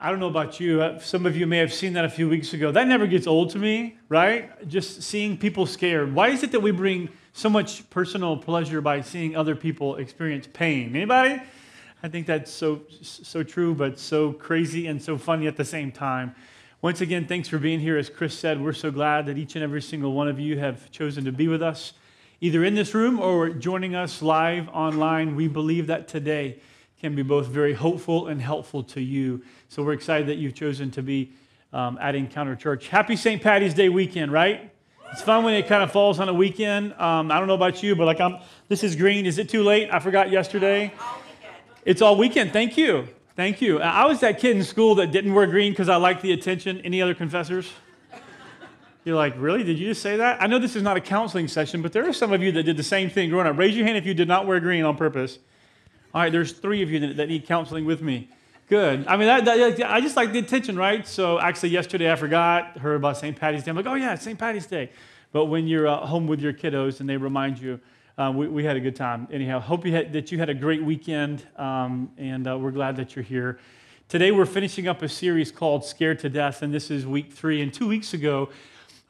I don't know about you. uh, Some of you may have seen that a few weeks ago. That never gets old to me, right? Just seeing people scared. Why is it that we bring so much personal pleasure by seeing other people experience pain? Anybody? I think that's so so true, but so crazy and so funny at the same time. Once again, thanks for being here. As Chris said, we're so glad that each and every single one of you have chosen to be with us, either in this room or joining us live online. We believe that today can be both very hopeful and helpful to you. So we're excited that you've chosen to be um, at Encounter Church. Happy St. Patty's Day weekend, right? It's fun when it kind of falls on a weekend. Um, I don't know about you, but like I'm, this is green. Is it too late? I forgot yesterday. It's all weekend. Thank you. Thank you. I was that kid in school that didn't wear green because I liked the attention. Any other confessors? You're like, really? Did you just say that? I know this is not a counseling session, but there are some of you that did the same thing growing up. Raise your hand if you did not wear green on purpose. All right, there's three of you that, that need counseling with me. Good. I mean, that, that, I just like the attention, right? So actually, yesterday I forgot, heard about St. Patty's Day. I'm like, oh yeah, St. Patty's Day. But when you're uh, home with your kiddos and they remind you, uh, we, we, had a good time. Anyhow, hope you had, that you had a great weekend, um, and uh, we're glad that you're here. Today we're finishing up a series called Scared to Death, and this is week three. And two weeks ago,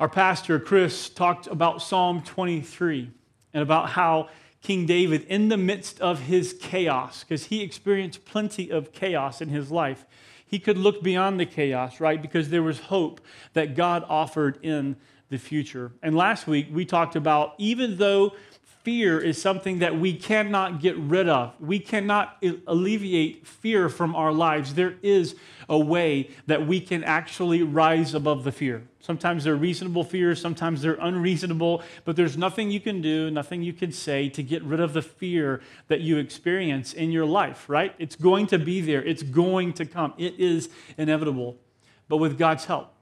our pastor, Chris, talked about Psalm 23 and about how King David, in the midst of his chaos, because he experienced plenty of chaos in his life, he could look beyond the chaos, right? Because there was hope that God offered in the future. And last week we talked about even though fear is something that we cannot get rid of. We cannot alleviate fear from our lives. There is a way that we can actually rise above the fear. Sometimes they're reasonable fears, sometimes they're unreasonable, but there's nothing you can do, nothing you can say to get rid of the fear that you experience in your life, right? It's going to be there, it's going to come, it is inevitable. But with God's help,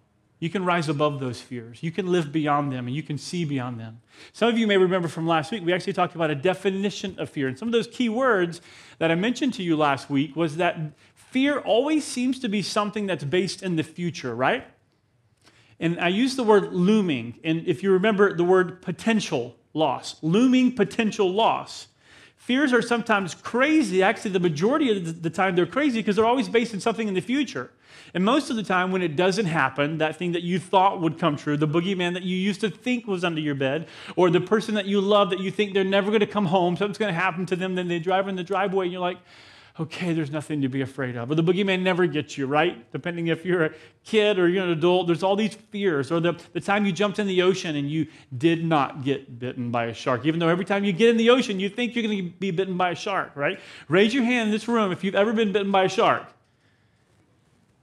you can rise above those fears. You can live beyond them and you can see beyond them. Some of you may remember from last week, we actually talked about a definition of fear. And some of those key words that I mentioned to you last week was that fear always seems to be something that's based in the future, right? And I use the word looming. And if you remember the word potential loss, looming potential loss. Fears are sometimes crazy. Actually, the majority of the time they're crazy because they're always based in something in the future. And most of the time, when it doesn't happen, that thing that you thought would come true, the boogeyman that you used to think was under your bed, or the person that you love that you think they're never going to come home, something's going to happen to them, then they drive in the driveway and you're like, okay, there's nothing to be afraid of. Or the boogeyman never gets you, right? Depending if you're a kid or you're an adult, there's all these fears. Or the, the time you jumped in the ocean and you did not get bitten by a shark, even though every time you get in the ocean, you think you're going to be bitten by a shark, right? Raise your hand in this room if you've ever been bitten by a shark.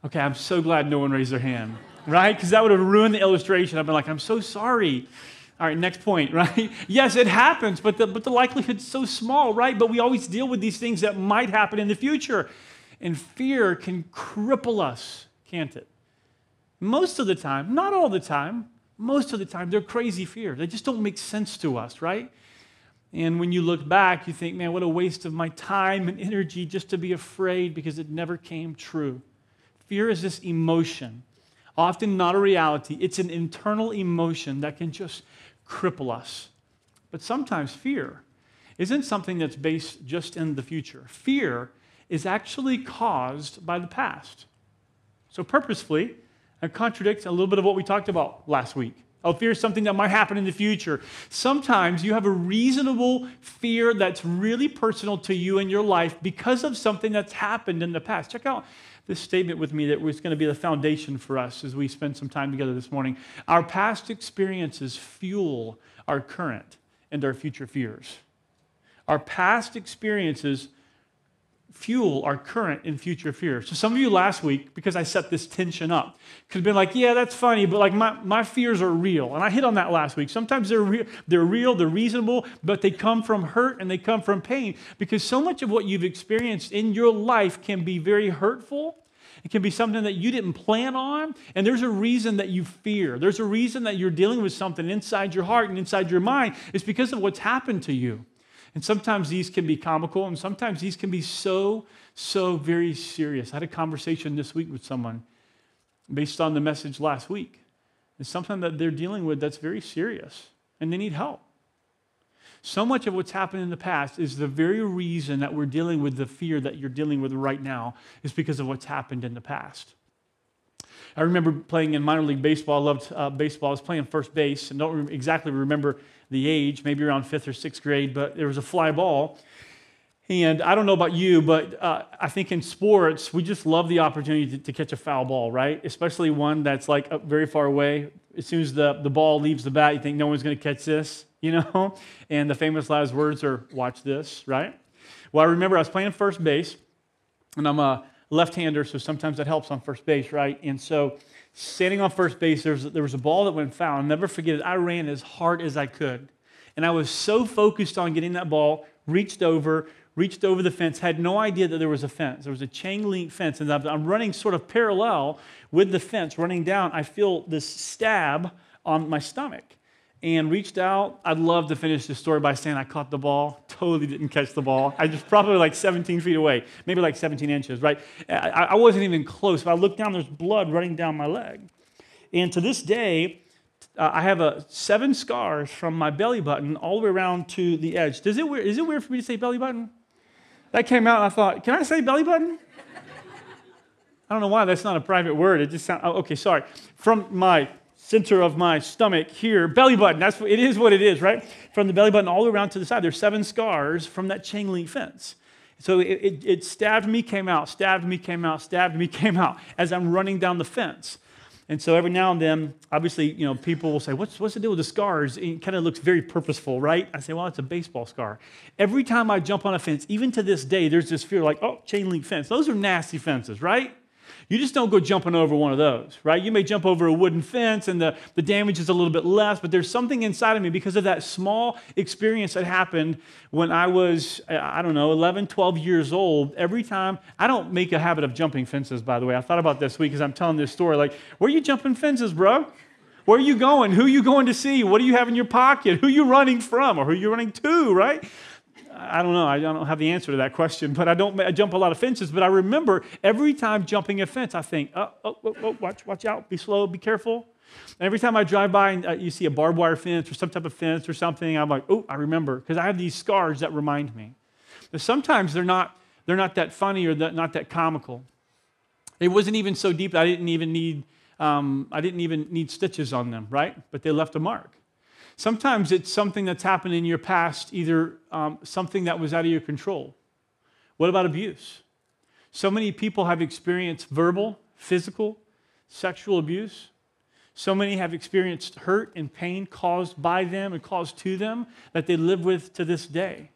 Okay, I'm so glad no one raised their hand, right? Because that would have ruined the illustration. I've been like, I'm so sorry. All right, next point, right? yes, it happens, but the, but the likelihood's so small, right? But we always deal with these things that might happen in the future. And fear can cripple us, can't it? Most of the time, not all the time, most of the time, they're crazy fears. They just don't make sense to us, right? And when you look back, you think, man, what a waste of my time and energy just to be afraid because it never came true. Fear is this emotion, often not a reality. It's an internal emotion that can just cripple us. But sometimes fear isn't something that's based just in the future. Fear is actually caused by the past. So, purposefully, I contradict a little bit of what we talked about last week. Oh, fear is something that might happen in the future. Sometimes you have a reasonable fear that's really personal to you in your life because of something that's happened in the past. Check out this statement with me that was going to be the foundation for us as we spend some time together this morning. Our past experiences fuel our current and our future fears. Our past experiences fuel our current and future fears. So some of you last week, because I set this tension up, could have been like, yeah, that's funny, but like my, my fears are real. And I hit on that last week. Sometimes they're, re- they're real, they're reasonable, but they come from hurt and they come from pain because so much of what you've experienced in your life can be very hurtful. It can be something that you didn't plan on, and there's a reason that you fear. There's a reason that you're dealing with something inside your heart and inside your mind. It's because of what's happened to you. And sometimes these can be comical, and sometimes these can be so, so very serious. I had a conversation this week with someone based on the message last week. It's something that they're dealing with that's very serious, and they need help. So much of what's happened in the past is the very reason that we're dealing with the fear that you're dealing with right now is because of what's happened in the past. I remember playing in minor league baseball. I loved uh, baseball. I was playing first base and don't re- exactly remember the age, maybe around fifth or sixth grade, but there was a fly ball. And I don't know about you, but uh, I think in sports, we just love the opportunity to, to, catch a foul ball, right? Especially one that's like very far away. As soon as the, the ball leaves the bat, you think no one's going to catch this, you know? And the famous last words are, watch this, right? Well, I remember I was playing first base, and I'm a left hander, so sometimes that helps on first base, right? And so standing on first base, there was, there was a ball that went foul. I'll never forget it. I ran as hard as I could. And I was so focused on getting that ball, reached over, reached over the fence, had no idea that there was a fence. There was a chain link fence, and I'm running sort of parallel with the fence, running down. I feel this stab on my stomach and reached out. I'd love to finish the story by saying I caught the ball. Totally didn't catch the ball. I was probably like 17 feet away, maybe like 17 inches, right? I, I wasn't even close. But I looked down, there's blood running down my leg. And to this day, uh, I have a seven scars from my belly button all the way around to the edge. Does it, is it weird for me to say belly button? That came out, and I thought, can I say belly button? I don't know why that's not a private word. It just sounds, oh, okay, sorry. From my center of my stomach here, belly button. That's what, it is what it is, right? From the belly button all the way around to the side. There's seven scars from that chain link fence. So it, it, it stabbed me, came out, stabbed me, came out, stabbed me, came out as I'm running down the fence. And so every now and then, obviously, you know, people will say, what's, what's the deal with the scars? It kind of looks very purposeful, right? I say, well, it's a baseball scar. Every time I jump on a fence, even to this day, there's this fear like, oh, chain link fence. Those are nasty fences, right? You just don't go jumping over one of those, right? You may jump over a wooden fence and the, the damage is a little bit less, but there's something inside of me because of that small experience that happened when I was, I don't know, 11, 12 years old. Every time, I don't make a habit of jumping fences, by the way. I thought about this week as I'm telling this story. Like, where are you jumping fences, bro? Where are you going? Who are you going to see? What do you have in your pocket? Who are you running from or who are you running to, right? I don't know. I don't have the answer to that question, but I don't I jump a lot of fences. But I remember every time jumping a fence, I think, oh, oh, oh, oh watch, watch out, be slow, be careful. And every time I drive by and uh, you see a barbed wire fence or some type of fence or something, I'm like, oh, I remember, because I have these scars that remind me. But sometimes they're not, they're not that funny or that, not that comical. It wasn't even so deep I didn't even need, um, I didn't even need stitches on them, right? But they left a mark. Sometimes it's something that's happened in your past, either um, something that was out of your control. What about abuse? So many people have experienced verbal, physical, sexual abuse. So many have experienced hurt and pain caused by them and caused to them that they live with to this day.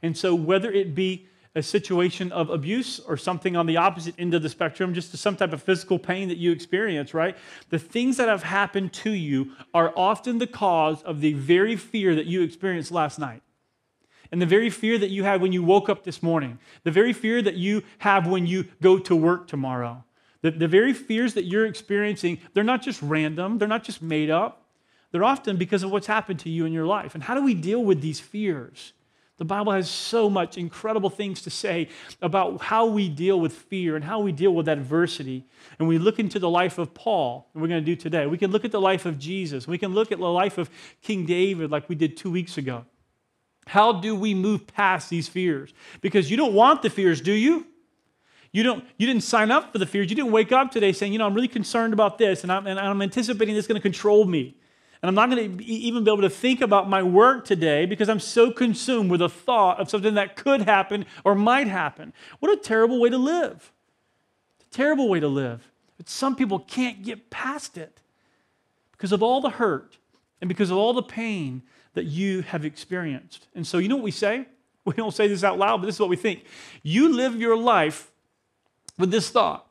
And so, whether it be a situation of abuse or something on the opposite end of the spectrum, just to some type of physical pain that you experience, right? The things that have happened to you are often the cause of the very fear that you experienced last night. And the very fear that you had when you woke up this morning, the very fear that you have when you go to work tomorrow, the, the very fears that you're experiencing, they're not just random, they're not just made up. They're often because of what's happened to you in your life. And how do we deal with these fears? The Bible has so much incredible things to say about how we deal with fear and how we deal with adversity. And we look into the life of Paul, and we're going to do today. We can look at the life of Jesus. We can look at the life of King David, like we did two weeks ago. How do we move past these fears? Because you don't want the fears, do you? You, don't, you didn't sign up for the fears. You didn't wake up today saying, you know, I'm really concerned about this, and I'm, and I'm anticipating this is going to control me. And I'm not going to even be able to think about my work today because I'm so consumed with the thought of something that could happen or might happen. What a terrible way to live. It's a terrible way to live. But some people can't get past it because of all the hurt and because of all the pain that you have experienced. And so, you know what we say? We don't say this out loud, but this is what we think. You live your life with this thought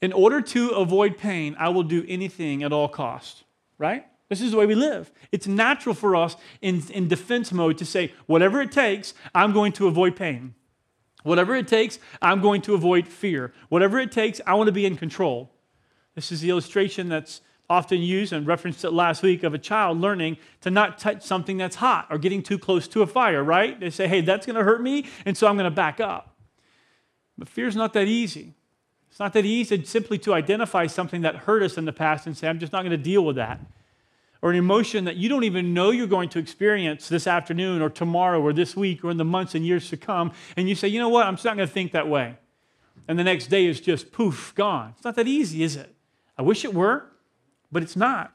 in order to avoid pain, I will do anything at all costs, right? This is the way we live. It's natural for us in, in defense mode to say, whatever it takes, I'm going to avoid pain. Whatever it takes, I'm going to avoid fear. Whatever it takes, I want to be in control. This is the illustration that's often used and referenced it last week of a child learning to not touch something that's hot or getting too close to a fire, right? They say, hey, that's going to hurt me, and so I'm going to back up. But fear's not that easy. It's not that easy simply to identify something that hurt us in the past and say, I'm just not going to deal with that. Or an emotion that you don't even know you're going to experience this afternoon or tomorrow or this week or in the months and years to come, and you say, you know what, I'm just not going to think that way. And the next day is just poof, gone. It's not that easy, is it? I wish it were, but it's not.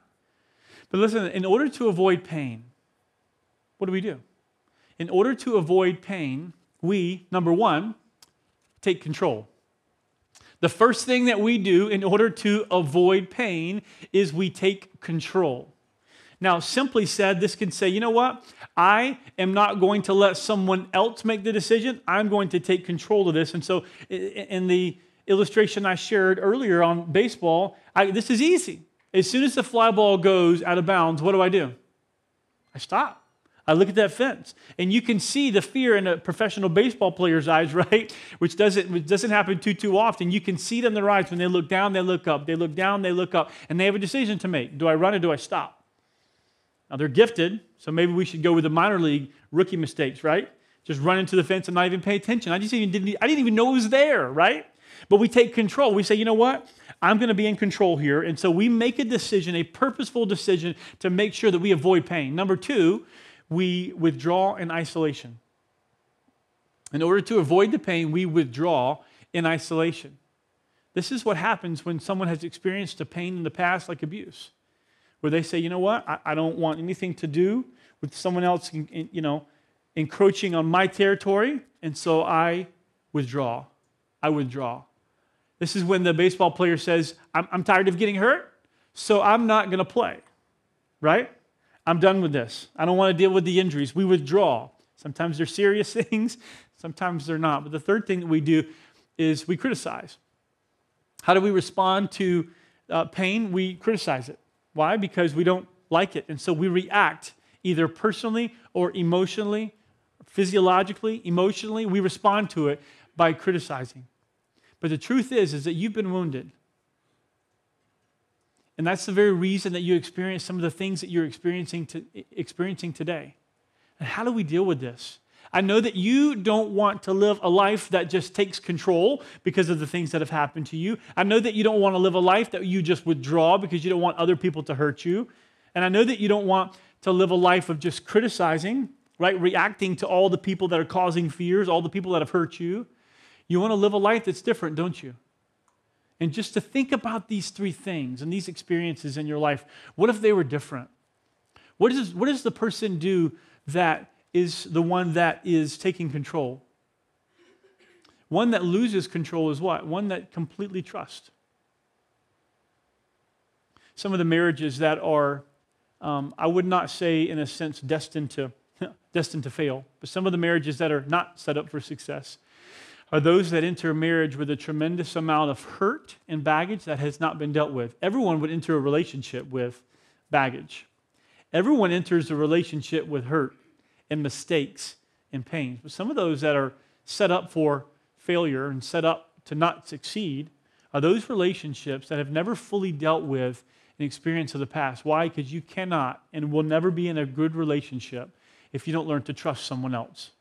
But listen, in order to avoid pain, what do we do? In order to avoid pain, we, number one, take control. The first thing that we do in order to avoid pain is we take control. Now, simply said, this can say, you know what? I am not going to let someone else make the decision. I'm going to take control of this. And so, in the illustration I shared earlier on baseball, I, this is easy. As soon as the fly ball goes out of bounds, what do I do? I stop. I look at that fence, and you can see the fear in a professional baseball player's eyes, right? Which doesn't, which doesn't happen too, too often. You can see them in their eyes when they look down, they look up. They look down, they look up, and they have a decision to make. Do I run or do I stop? Now, they're gifted, so maybe we should go with the minor league rookie mistakes, right? Just run into the fence and not even pay attention. I just even didn't, I didn't even know it was there, right? But we take control. We say, you know what? I'm going to be in control here. And so we make a decision, a purposeful decision to make sure that we avoid pain. Number two, we withdraw in isolation. In order to avoid the pain, we withdraw in isolation. This is what happens when someone has experienced a pain in the past, like abuse where they say, you know what, I, I don't want anything to do with someone else, you know, encroaching on my territory, and so I withdraw. I withdraw. This is when the baseball player says, I'm, I'm tired of getting hurt, so I'm not going to play, right? I'm done with this. I don't want to deal with the injuries. We withdraw. Sometimes they're serious things, sometimes they're not. But the third thing that we do is we criticize. How do we respond to uh, pain? We criticize it. Why? Because we don't like it. And so we react either personally or emotionally, physiologically, emotionally. We respond to it by criticizing. But the truth is, is that you've been wounded. And that's the very reason that you experience some of the things that you're experiencing, to, experiencing today. And how do we deal with this? I know that you don't want to live a life that just takes control because of the things that have happened to you. I know that you don't want to live a life that you just withdraw because you don't want other people to hurt you. And I know that you don't want to live a life of just criticizing, right? Reacting to all the people that are causing fears, all the people that have hurt you. You want to live a life that's different, don't you? And just to think about these three things and these experiences in your life, what if they were different? What, is, what does the person do that is the one that is taking control. One that loses control is what? One that completely trusts. Some of the marriages that are, um, I would not say in a sense, destined to, destined to fail, but some of the marriages that are not set up for success are those that enter a marriage with a tremendous amount of hurt and baggage that has not been dealt with. Everyone would enter a relationship with baggage. Everyone enters a relationship with hurt and mistakes and pains. But some of those that are set up for failure and set up to not succeed are those relationships that have never fully dealt with an experience of the past. Why? Because you cannot and will never be in a good relationship if you don't learn to trust someone else.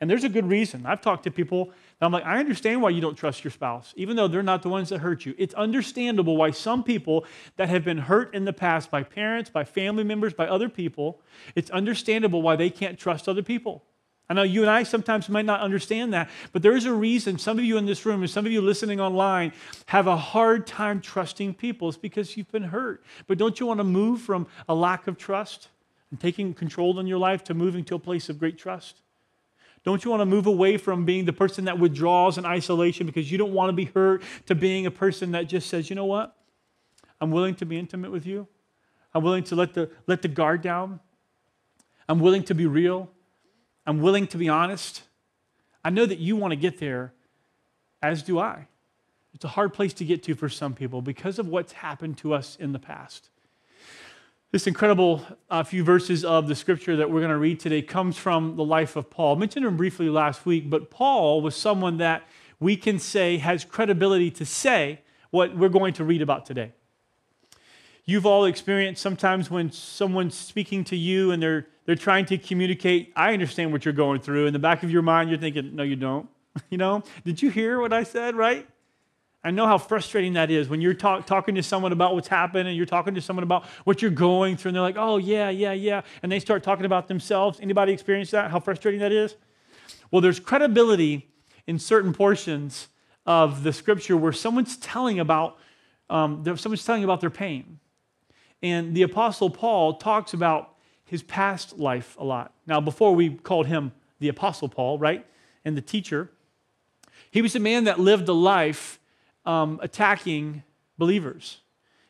And there's a good reason. I've talked to people I'm like, I understand why you don't trust your spouse, even though they're not the ones that hurt you. It's understandable why some people that have been hurt in the past by parents, by family members, by other people, it's understandable why they can't trust other people. I know you and I sometimes might not understand that, but there is a reason some of you in this room and some of you listening online have a hard time trusting people. It's because you've been hurt. But don't you want to move from a lack of trust and taking control in your life to moving to a place of great trust? Don't you want to move away from being the person that withdraws in isolation because you don't want to be hurt to being a person that just says, you know what? I'm willing to be intimate with you. I'm willing to let the, let the guard down. I'm willing to be real. I'm willing to be honest. I know that you want to get there, as do I. It's a hard place to get to for some people because of what's happened to us in the past. This incredible uh, few verses of the scripture that we're going to read today comes from the life of Paul. I mentioned him briefly last week, but Paul was someone that we can say has credibility to say what we're going to read about today. You've all experienced sometimes when someone's speaking to you and they're, they're trying to communicate, I understand what you're going through. In the back of your mind, you're thinking, no, you don't. you know, did you hear what I said, right? I know how frustrating that is when you're talk, talking to someone about what's happened and you're talking to someone about what you're going through and they're like, oh, yeah, yeah, yeah. And they start talking about themselves. Anybody experience that? How frustrating that is? Well, there's credibility in certain portions of the scripture where someone's telling about um, someone's telling about their pain. And the Apostle Paul talks about his past life a lot. Now, before we called him the Apostle Paul, right? And the teacher, he was a man that lived a life um, attacking believers.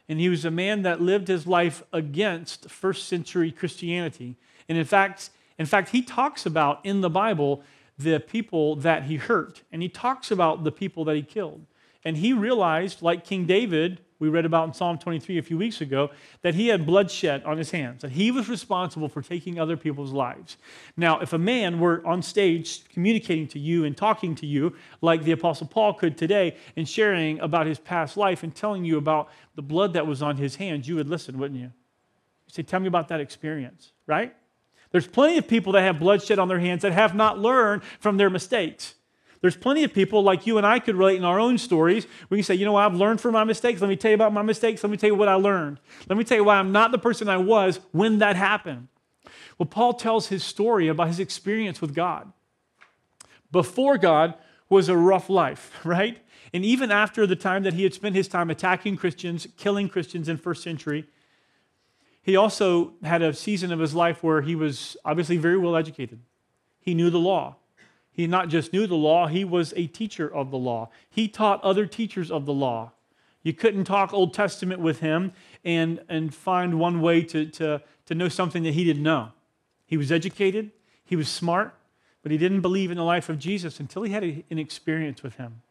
And he was a man that lived his life against first century Christianity. And in fact, in fact, he talks about in the Bible the people that he hurt, and he talks about the people that he killed. And he realized, like King David, we read about in Psalm 23 a few weeks ago, that he had bloodshed on his hands, that he was responsible for taking other people's lives. Now, if a man were on stage communicating to you and talking to you, like the Apostle Paul could today, and sharing about his past life and telling you about the blood that was on his hands, you would listen, wouldn't you? You say, Tell me about that experience, right? There's plenty of people that have bloodshed on their hands that have not learned from their mistakes. There's plenty of people like you and I could relate in our own stories. We can say, you know I've learned from my mistakes. Let me tell you about my mistakes. Let me tell you what I learned. Let me tell you why I'm not the person I was when that happened. Well, Paul tells his story about his experience with God. Before God was a rough life, right? And even after the time that he had spent his time attacking Christians, killing Christians in first century, he also had a season of his life where he was obviously very well educated. He knew the law. He not just knew the law, he was a teacher of the law. He taught other teachers of the law. You couldn't talk Old Testament with him and, and find one way to, to, to know something that he didn't know. He was educated, he was smart, but he didn't believe in the life of Jesus until he had a, an experience with him.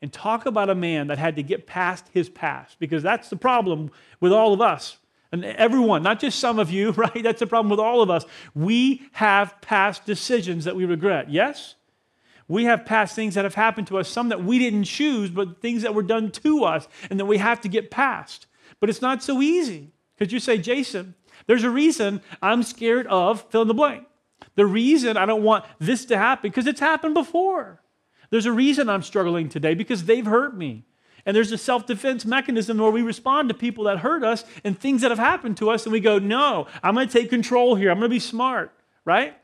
And talk about a man that had to get past his past, because that's the problem with all of us. And everyone, not just some of you, right? That's the problem with all of us. We have past decisions that we regret. Yes? We have past things that have happened to us, some that we didn't choose, but things that were done to us and that we have to get past. But it's not so easy because you say, Jason, there's a reason I'm scared of fill in the blank. The reason I don't want this to happen because it's happened before. There's a reason I'm struggling today because they've hurt me. And there's a self defense mechanism where we respond to people that hurt us and things that have happened to us, and we go, No, I'm going to take control here. I'm going to be smart, right?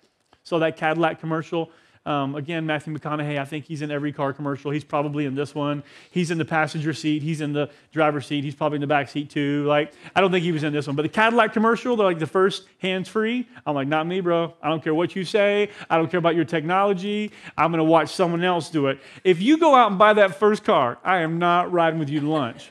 So that Cadillac commercial, um, again, Matthew McConaughey, I think he's in every car commercial. He's probably in this one. He's in the passenger seat. He's in the driver's seat. He's probably in the back seat too. Like, I don't think he was in this one. But the Cadillac commercial, they're like the first hands free. I'm like, not me, bro. I don't care what you say. I don't care about your technology. I'm going to watch someone else do it. If you go out and buy that first car, I am not riding with you to lunch.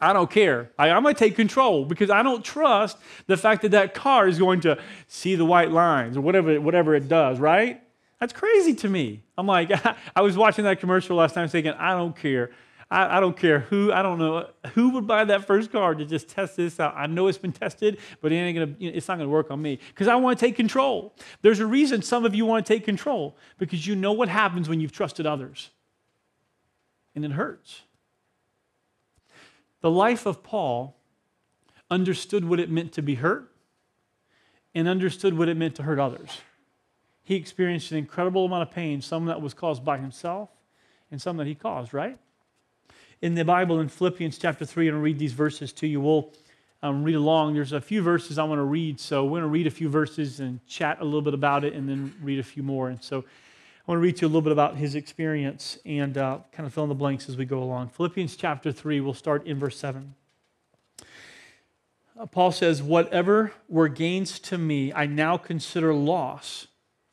I don't care. I, am going to take control because I don't trust the fact that that car is going to see the white lines or whatever, whatever it does, right? That's crazy to me. I'm like, I was watching that commercial last time thinking, I don't care. I, I, don't care who, I don't know, who would buy that first car to just test this out. I know it's been tested, but it ain't gonna, it's not gonna work on me because I wanna take control. There's a reason some of you wanna take control because you know what happens when you've trusted others. And it hurts. The life of Paul understood what it meant to be hurt and understood what it meant to hurt others he experienced an incredible amount of pain, some that was caused by himself and some that he caused, right? In the Bible, in Philippians chapter 3, I'm going to read these verses to you. We'll um, read along. There's a few verses I want to read, so we're going to read a few verses and chat a little bit about it and then read a few more. And so I want to read to you a little bit about his experience and uh, kind of fill in the blanks as we go along. Philippians chapter 3, we'll start in verse 7. Uh, Paul says, Whatever were gains to me, I now consider loss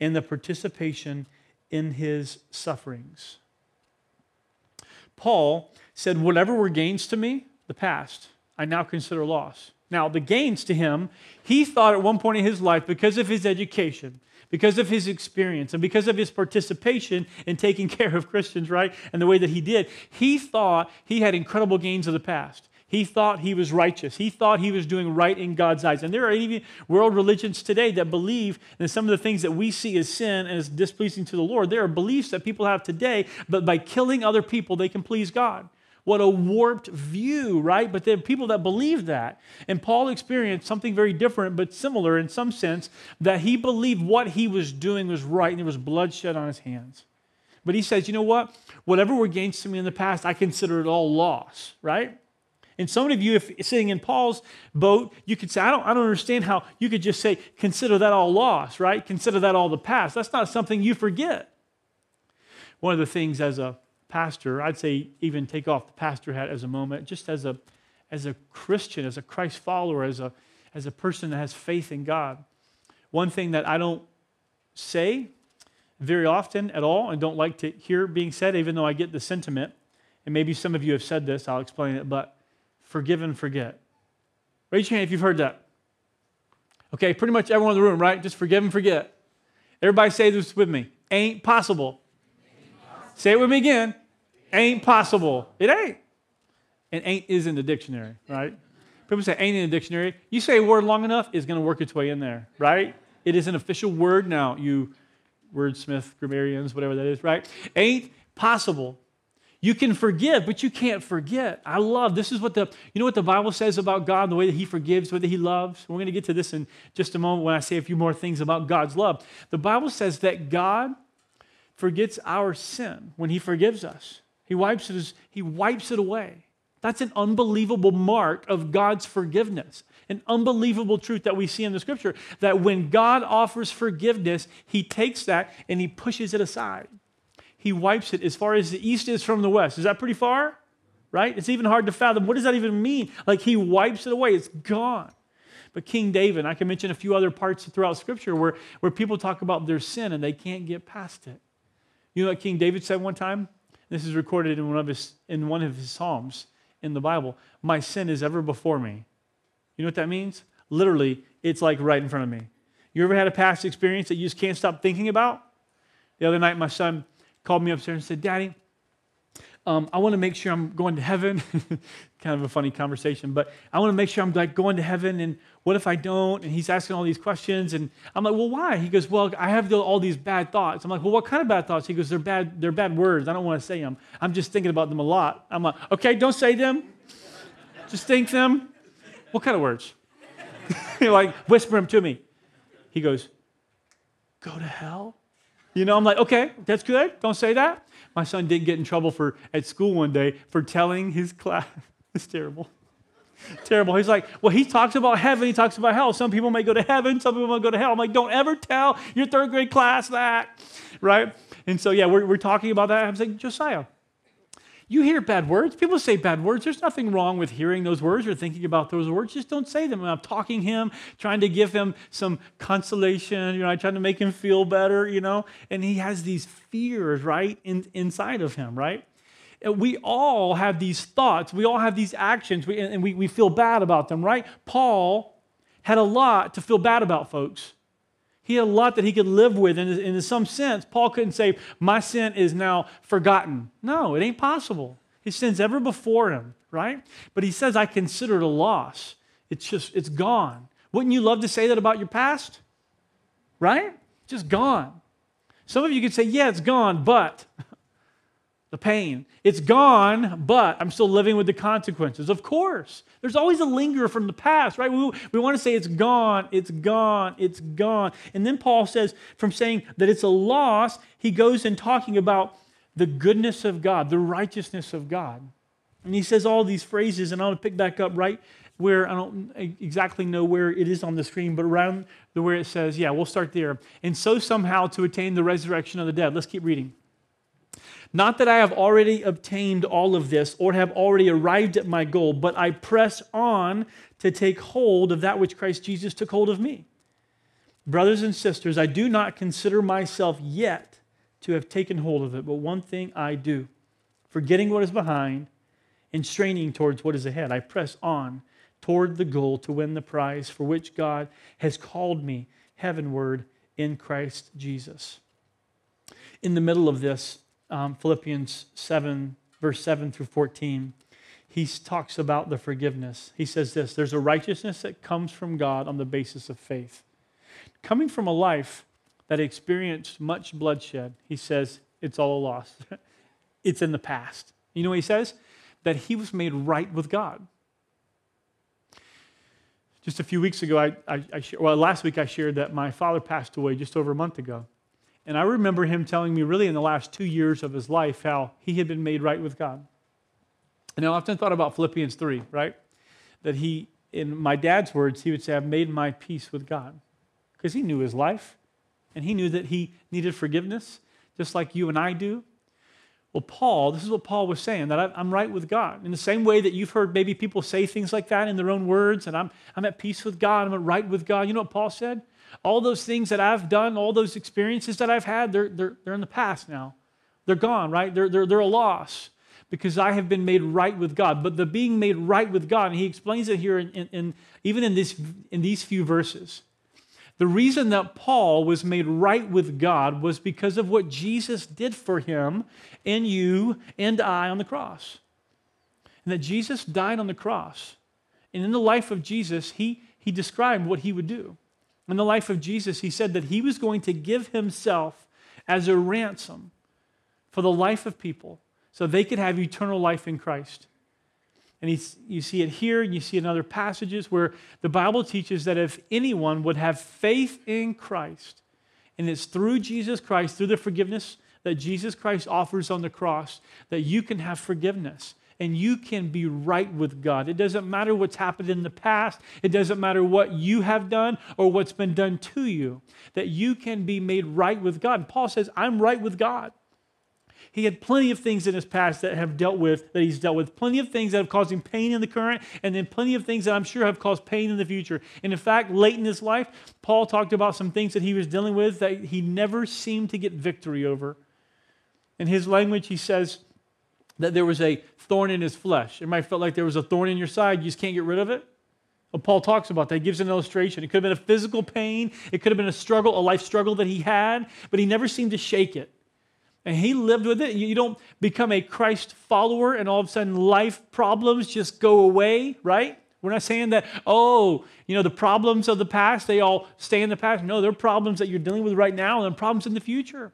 in the participation in his sufferings. Paul said, Whatever were gains to me, the past, I now consider loss Now, the gains to him, he thought at one point in his life, because of his education, because of his experience, and because of his participation in taking care of Christians, right, and the way that he did, he thought he had incredible gains of the past. He thought he was righteous. He thought he was doing right in God's eyes. And there are even world religions today that believe that some of the things that we see as sin and as displeasing to the Lord, there are beliefs that people have today, but by killing other people, they can please God. What a warped view, right? But there are people that believe that. And Paul experienced something very different, but similar in some sense, that he believed what he was doing was right and there was bloodshed on his hands. But he says, you know what? Whatever were gains to me in the past, I consider it all loss, right? And some of you, if sitting in Paul's boat, you could say, I don't, I don't understand how you could just say, consider that all loss, right? Consider that all the past. That's not something you forget. One of the things as a pastor, I'd say even take off the pastor hat as a moment, just as a, as a Christian, as a Christ follower, as a, as a person that has faith in God. One thing that I don't say very often at all and don't like to hear being said, even though I get the sentiment, and maybe some of you have said this, I'll explain it, but forgive and forget. Raise your hand if you've heard that. Okay, pretty much everyone in the room, right? Just forgive and forget. Everybody say this with me. Ain't possible. Say it with me again. Ain't possible. It ain't. And ain't is in the dictionary, right? People say ain't in the dictionary. You say a word long enough, it's going to work its way in there, right? It is an official word now, you wordsmith, grammarians, whatever that is, right? Ain't possible. You can forgive, but you can't forget. I love this is what the you know what the Bible says about God, the way that He forgives, that He loves. We're going to get to this in just a moment when I say a few more things about God's love. The Bible says that God forgets our sin when He forgives us. He wipes it, he wipes it away. That's an unbelievable mark of God's forgiveness. An unbelievable truth that we see in the scripture that when God offers forgiveness, He takes that and He pushes it aside he wipes it as far as the east is from the west. Is that pretty far? Right? It's even hard to fathom. What does that even mean? Like he wipes it away, it's gone. But King David, I can mention a few other parts throughout Scripture where, where people talk about their sin and they can't get past it. You know what King David said one time? This is recorded in one of his, in one of his Psalms in the Bible. My sin is ever before me. You know what that means? Literally, it's like right in front of me. You ever had a past experience that you just can't stop thinking about? The other night, my son called me upstairs and said, Daddy, um, I want to make sure I'm going to heaven. kind of a funny conversation, but I want to make sure I'm like going to heaven. And what if I don't? And he's asking all these questions, and I'm like, well, why? He goes, well, I have all these bad thoughts. I'm like, well, what kind of bad thoughts? He goes, they're bad. They're bad words. I don't want to say them. I'm just thinking about them a lot. I'm like, okay, don't say them. just think them. What kind of words? like whisper them to me. He goes, go to hell. You know, I'm like, okay, that's good. Don't say that. My son did get in trouble for at school one day for telling his class. it's terrible. terrible. He's like, well, he talks about heaven, he talks about hell. Some people may go to heaven, some people may go to hell. I'm like, don't ever tell your third grade class that, right? And so, yeah, we're, we're talking about that. I'm saying, Josiah, you hear bad words. People say bad words. There's nothing wrong with hearing those words or thinking about those words. Just don't say them. I'm talking him, trying to give him some consolation, you know, I trying to make him feel better, you know. And he has these fears, right, in, inside of him, right? We all have these thoughts. We all have these actions, we, and we, we feel bad about them, right? Paul had a lot to feel bad about, folks. He had a lot that he could live with. And in some sense, Paul couldn't say, My sin is now forgotten. No, it ain't possible. His sin's ever before him, right? But he says, I consider it a loss. It's just, it's gone. Wouldn't you love to say that about your past? Right? Just gone. Some of you could say, Yeah, it's gone, but the pain. It's gone, but I'm still living with the consequences. Of course. There's always a linger from the past, right? We, we want to say it's gone, it's gone, it's gone. And then Paul says, from saying that it's a loss, he goes in talking about the goodness of God, the righteousness of God. And he says all these phrases, and I want to pick back up right where I don't exactly know where it is on the screen, but around the where it says, yeah, we'll start there. And so somehow to attain the resurrection of the dead. Let's keep reading. Not that I have already obtained all of this or have already arrived at my goal, but I press on to take hold of that which Christ Jesus took hold of me. Brothers and sisters, I do not consider myself yet to have taken hold of it, but one thing I do, forgetting what is behind and straining towards what is ahead, I press on toward the goal to win the prize for which God has called me heavenward in Christ Jesus. In the middle of this, um, Philippians 7, verse 7 through 14, he talks about the forgiveness. He says this there's a righteousness that comes from God on the basis of faith. Coming from a life that experienced much bloodshed, he says it's all a loss. it's in the past. You know what he says? That he was made right with God. Just a few weeks ago, I, I, I well, last week I shared that my father passed away just over a month ago. And I remember him telling me, really, in the last two years of his life, how he had been made right with God. And I often thought about Philippians 3, right? That he, in my dad's words, he would say, I've made my peace with God. Because he knew his life, and he knew that he needed forgiveness, just like you and I do. Well, Paul, this is what Paul was saying, that I'm right with God. In the same way that you've heard maybe people say things like that in their own words, and I'm, I'm at peace with God, I'm at right with God. You know what Paul said? All those things that I've done, all those experiences that I've had, they're, they're, they're in the past now. They're gone, right? They're, they're, they're a loss because I have been made right with God. But the being made right with God, and he explains it here in, in, in, even in, this, in these few verses. The reason that Paul was made right with God was because of what Jesus did for him and you and I on the cross. And that Jesus died on the cross. And in the life of Jesus, he, he described what he would do. In the life of Jesus, he said that he was going to give himself as a ransom for the life of people so they could have eternal life in Christ. And you see it here, and you see it in other passages where the Bible teaches that if anyone would have faith in Christ, and it's through Jesus Christ, through the forgiveness that Jesus Christ offers on the cross, that you can have forgiveness and you can be right with God. It doesn't matter what's happened in the past, it doesn't matter what you have done or what's been done to you, that you can be made right with God. Paul says, I'm right with God. He had plenty of things in his past that have dealt with, that he's dealt with, plenty of things that have caused him pain in the current, and then plenty of things that I'm sure have caused pain in the future. And in fact, late in his life, Paul talked about some things that he was dealing with that he never seemed to get victory over. In his language, he says that there was a thorn in his flesh. It might felt like there was a thorn in your side, you just can't get rid of it. Well, Paul talks about that. He gives an illustration. It could have been a physical pain, it could have been a struggle, a life struggle that he had, but he never seemed to shake it and he lived with it. You don't become a Christ follower and all of a sudden life problems just go away, right? We're not saying that, oh, you know, the problems of the past, they all stay in the past. No, they're problems that you're dealing with right now and problems in the future.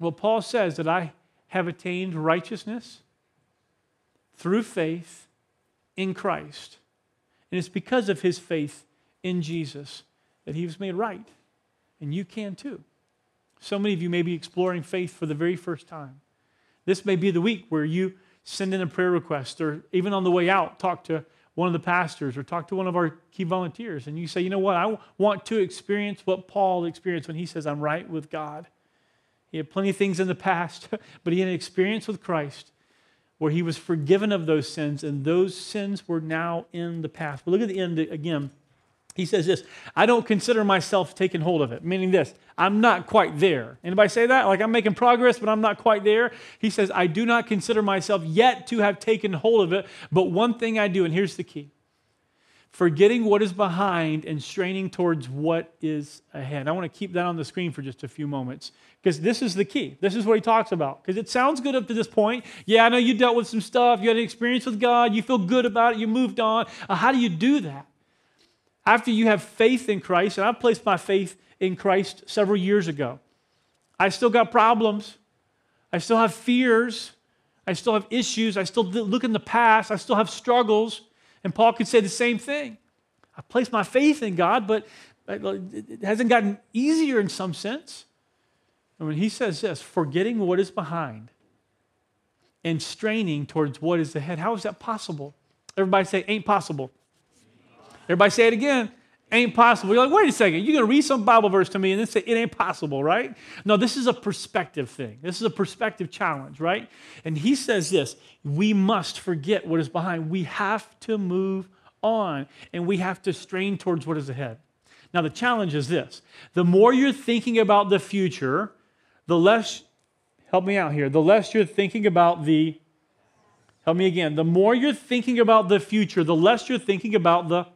Well, Paul says that I have attained righteousness through faith in Christ. And it's because of his faith in Jesus that he was made right. And you can too. So many of you may be exploring faith for the very first time. This may be the week where you send in a prayer request, or even on the way out, talk to one of the pastors or talk to one of our key volunteers, and you say, you know what, I want to experience what Paul experienced when he says, I'm right with God. He had plenty of things in the past, but he had an experience with Christ where he was forgiven of those sins, and those sins were now in the past. But look at the end again. He says this i don't consider myself taking hold of it meaning this i'm not quite there. Anybody say that? Like i'm making progress but i'm not quite there? He says i do not consider myself yet to have taken hold of it but one thing i do and here's the key forgetting what is behind and straining towards what is ahead i want to keep that on the screen for just a few moments because this is the key this is what he talks about because it sounds good up to this point yeah i know you dealt with some stuff you had an experience with god you feel good about it you moved on uh, how do you do that after you have faith in Christ, and I placed my faith in Christ several years ago, I still got problems. I still have fears. I still have issues. I still look in the past. I still have struggles. And Paul could say the same thing. I placed my faith in God, but it hasn't gotten easier in some sense. And when he says this, forgetting what is behind and straining towards what is ahead, how is that possible? Everybody say, ain't possible. Everybody say it again. Ain't possible. You're like, wait a second, you're going to read some Bible verse to me and then say it ain't possible, right? No, this is a perspective thing. This is a perspective challenge, right? And he says this we must forget what is behind. We have to move on and we have to strain towards what is ahead. Now, the challenge is this the more you're thinking about the future, the less, help me out here, the less you're thinking about the Help me again. The more you're thinking about the future, the less you're thinking about the.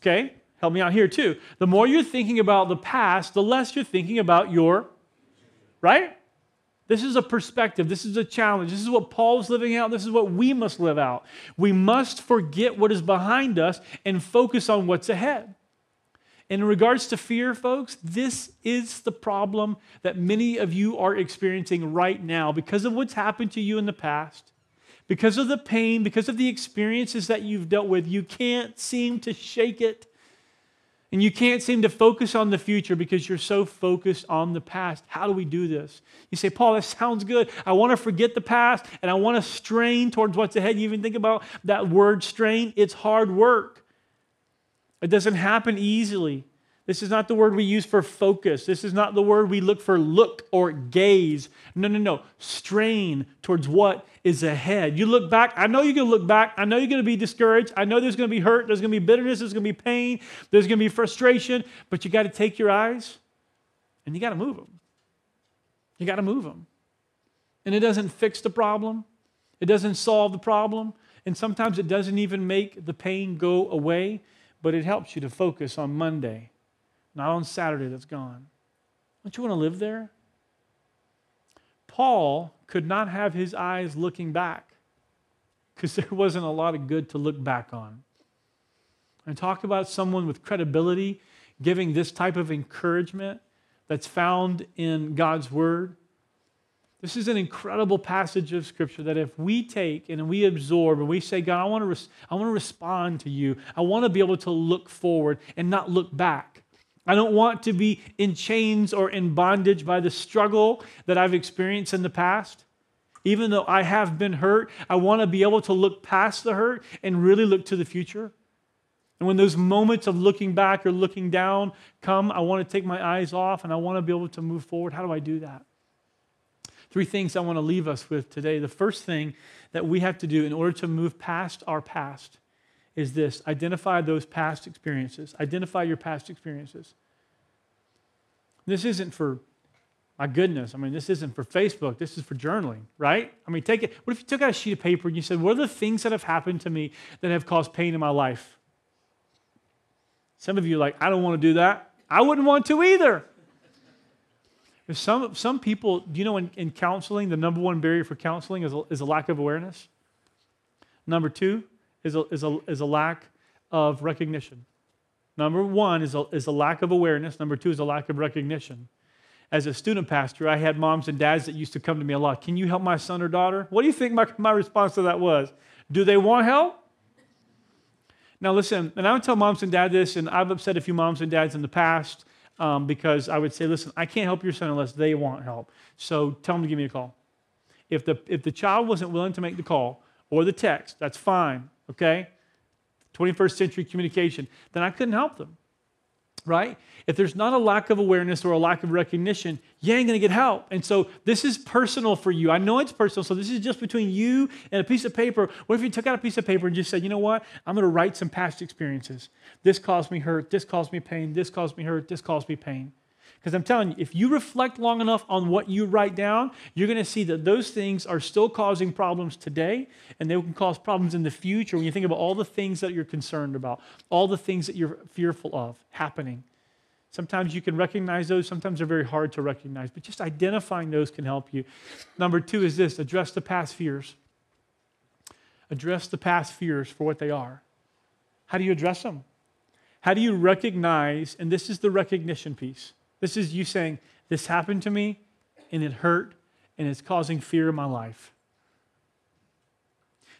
Okay? Help me out here too. The more you're thinking about the past, the less you're thinking about your. Right? This is a perspective. This is a challenge. This is what Paul's living out. This is what we must live out. We must forget what is behind us and focus on what's ahead. And In regards to fear, folks, this is the problem that many of you are experiencing right now because of what's happened to you in the past, because of the pain, because of the experiences that you've dealt with. You can't seem to shake it. And you can't seem to focus on the future because you're so focused on the past. How do we do this? You say, Paul, that sounds good. I want to forget the past and I want to strain towards what's ahead. You even think about that word strain, it's hard work. It doesn't happen easily. This is not the word we use for focus. This is not the word we look for look or gaze. No, no, no. Strain towards what is ahead. You look back. I know you're going to look back. I know you're going to be discouraged. I know there's going to be hurt. There's going to be bitterness. There's going to be pain. There's going to be frustration. But you got to take your eyes and you got to move them. You got to move them. And it doesn't fix the problem, it doesn't solve the problem. And sometimes it doesn't even make the pain go away, but it helps you to focus on Monday not on Saturday that's gone. Don't you want to live there? Paul could not have his eyes looking back because there wasn't a lot of good to look back on. And talk about someone with credibility giving this type of encouragement that's found in God's Word. This is an incredible passage of Scripture that if we take and we absorb and we say, God, I want to, res- I want to respond to you, I want to be able to look forward and not look back. I don't want to be in chains or in bondage by the struggle that I've experienced in the past. Even though I have been hurt, I want to be able to look past the hurt and really look to the future. And when those moments of looking back or looking down come, I want to take my eyes off and I want to be able to move forward. How do I do that? Three things I want to leave us with today. The first thing that we have to do in order to move past our past is this identify those past experiences. Identify your past experiences. This isn't for, my goodness, I mean, this isn't for Facebook. This is for journaling, right? I mean, take it. What if you took out a sheet of paper and you said, What are the things that have happened to me that have caused pain in my life? Some of you are like, I don't want to do that. I wouldn't want to either. Some, some people, do you know in, in counseling, the number one barrier for counseling is a, is a lack of awareness? Number two, is a, is a, is a lack of recognition. Number one is a, is a lack of awareness. Number two is a lack of recognition. As a student pastor, I had moms and dads that used to come to me a lot. Can you help my son or daughter? What do you think my, my response to that was? Do they want help? Now, listen, and I would tell moms and dads this, and I've upset a few moms and dads in the past um, because I would say, listen, I can't help your son unless they want help. So tell them to give me a call. If the, if the child wasn't willing to make the call or the text, that's fine okay? 21st century communication, then I couldn't help them, right? If there's not a lack of awareness or a lack of recognition, you ain't gonna get help. And so this is personal for you. I know it's personal, so this is just between you and a piece of paper. What if you took out a piece of paper and just said, you know what? I'm gonna write some past experiences. This caused me hurt, this caused me pain, this caused me hurt, this caused me pain. Because I'm telling you, if you reflect long enough on what you write down, you're going to see that those things are still causing problems today, and they can cause problems in the future when you think about all the things that you're concerned about, all the things that you're fearful of happening. Sometimes you can recognize those, sometimes they're very hard to recognize, but just identifying those can help you. Number two is this address the past fears. Address the past fears for what they are. How do you address them? How do you recognize, and this is the recognition piece this is you saying, This happened to me and it hurt and it's causing fear in my life.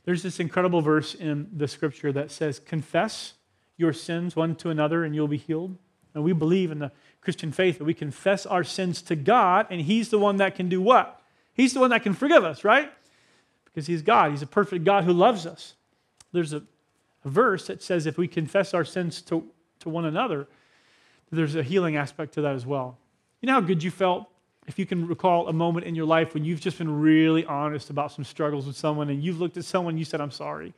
There's this incredible verse in the scripture that says, Confess your sins one to another and you'll be healed. And we believe in the Christian faith that we confess our sins to God and He's the one that can do what? He's the one that can forgive us, right? Because He's God. He's a perfect God who loves us. There's a, a verse that says if we confess our sins to, to one another, there's a healing aspect to that as well. You know how good you felt if you can recall a moment in your life when you've just been really honest about some struggles with someone and you've looked at someone and you said, I'm sorry.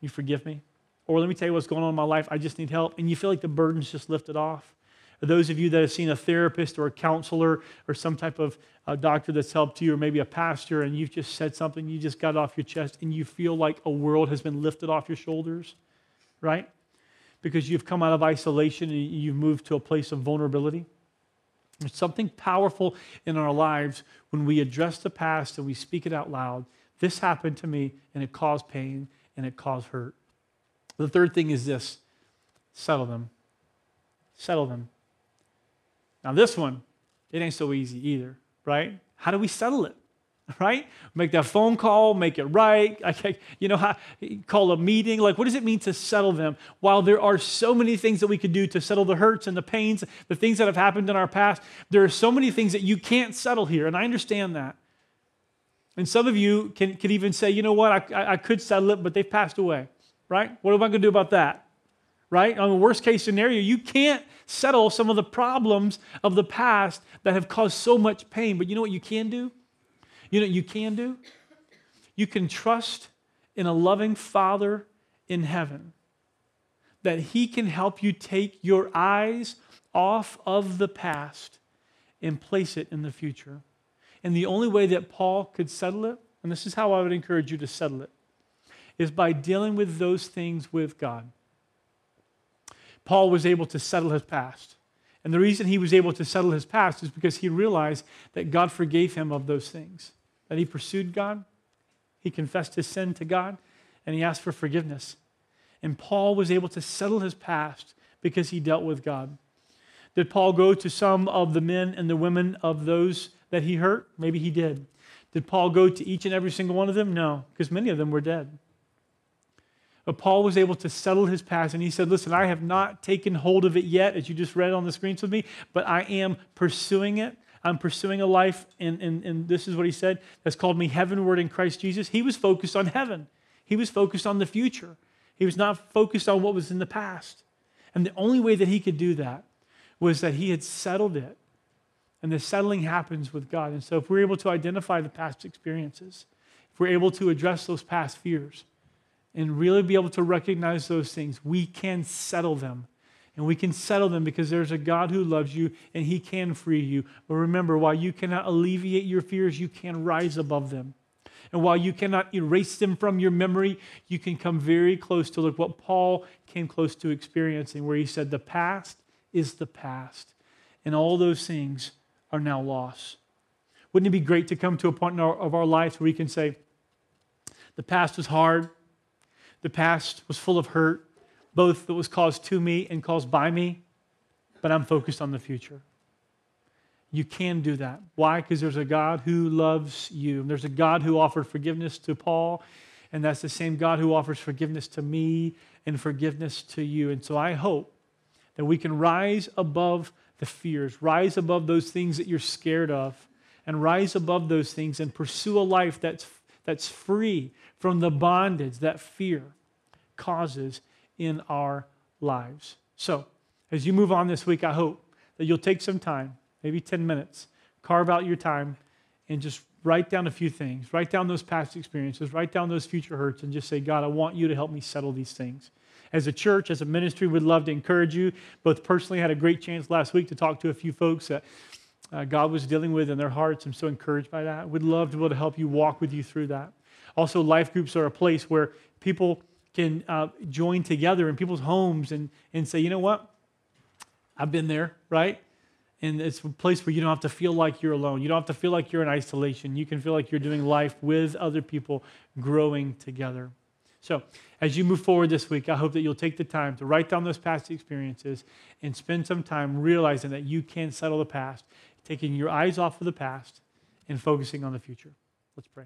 You forgive me? Or let me tell you what's going on in my life. I just need help. And you feel like the burden's just lifted off. those of you that have seen a therapist or a counselor or some type of doctor that's helped you, or maybe a pastor, and you've just said something, you just got off your chest, and you feel like a world has been lifted off your shoulders, right? Because you've come out of isolation and you've moved to a place of vulnerability. There's something powerful in our lives when we address the past and we speak it out loud. This happened to me, and it caused pain and it caused hurt. The third thing is this settle them. Settle them. Now, this one, it ain't so easy either, right? How do we settle it? Right? Make that phone call, make it right. I, you know, how, call a meeting. Like, what does it mean to settle them? While there are so many things that we could do to settle the hurts and the pains, the things that have happened in our past, there are so many things that you can't settle here. And I understand that. And some of you can, can even say, you know what, I, I could settle it, but they've passed away, right? What am I going to do about that? Right? On the worst case scenario, you can't settle some of the problems of the past that have caused so much pain. But you know what you can do? You know you can do? You can trust in a loving Father in heaven that He can help you take your eyes off of the past and place it in the future. And the only way that Paul could settle it, and this is how I would encourage you to settle it, is by dealing with those things with God. Paul was able to settle his past. And the reason he was able to settle his past is because he realized that God forgave him of those things. That he pursued God, he confessed his sin to God, and he asked for forgiveness. And Paul was able to settle his past because he dealt with God. Did Paul go to some of the men and the women of those that he hurt? Maybe he did. Did Paul go to each and every single one of them? No, because many of them were dead. But Paul was able to settle his past, and he said, Listen, I have not taken hold of it yet, as you just read on the screens with me, but I am pursuing it. I'm pursuing a life, and, and, and this is what he said, that's called me heavenward in Christ Jesus. He was focused on heaven, he was focused on the future. He was not focused on what was in the past. And the only way that he could do that was that he had settled it and the settling happens with God. And so, if we're able to identify the past experiences, if we're able to address those past fears, and really be able to recognize those things, we can settle them. And we can settle them because there's a God who loves you and he can free you. But remember, while you cannot alleviate your fears, you can rise above them. And while you cannot erase them from your memory, you can come very close to look what Paul came close to experiencing, where he said, The past is the past. And all those things are now lost. Wouldn't it be great to come to a point in our, of our lives where we can say, the past was hard, the past was full of hurt, both that was caused to me and caused by me, but I'm focused on the future. You can do that. Why? Because there's a God who loves you. There's a God who offered forgiveness to Paul, and that's the same God who offers forgiveness to me and forgiveness to you. And so I hope that we can rise above the fears, rise above those things that you're scared of, and rise above those things and pursue a life that's, that's free from the bondage that fear causes in our lives. So, as you move on this week, I hope that you'll take some time, maybe 10 minutes, carve out your time, and just write down a few things. Write down those past experiences, write down those future hurts, and just say, God, I want you to help me settle these things as a church, as a ministry, we'd love to encourage you. Both personally, had a great chance last week to talk to a few folks that uh, God was dealing with in their hearts. I'm so encouraged by that. We'd love to be able to help you walk with you through that. Also, life groups are a place where people can uh, join together in people's homes and, and say, you know what? I've been there, right? And it's a place where you don't have to feel like you're alone. You don't have to feel like you're in isolation. You can feel like you're doing life with other people, growing together. So, as you move forward this week, I hope that you'll take the time to write down those past experiences and spend some time realizing that you can settle the past, taking your eyes off of the past and focusing on the future. Let's pray.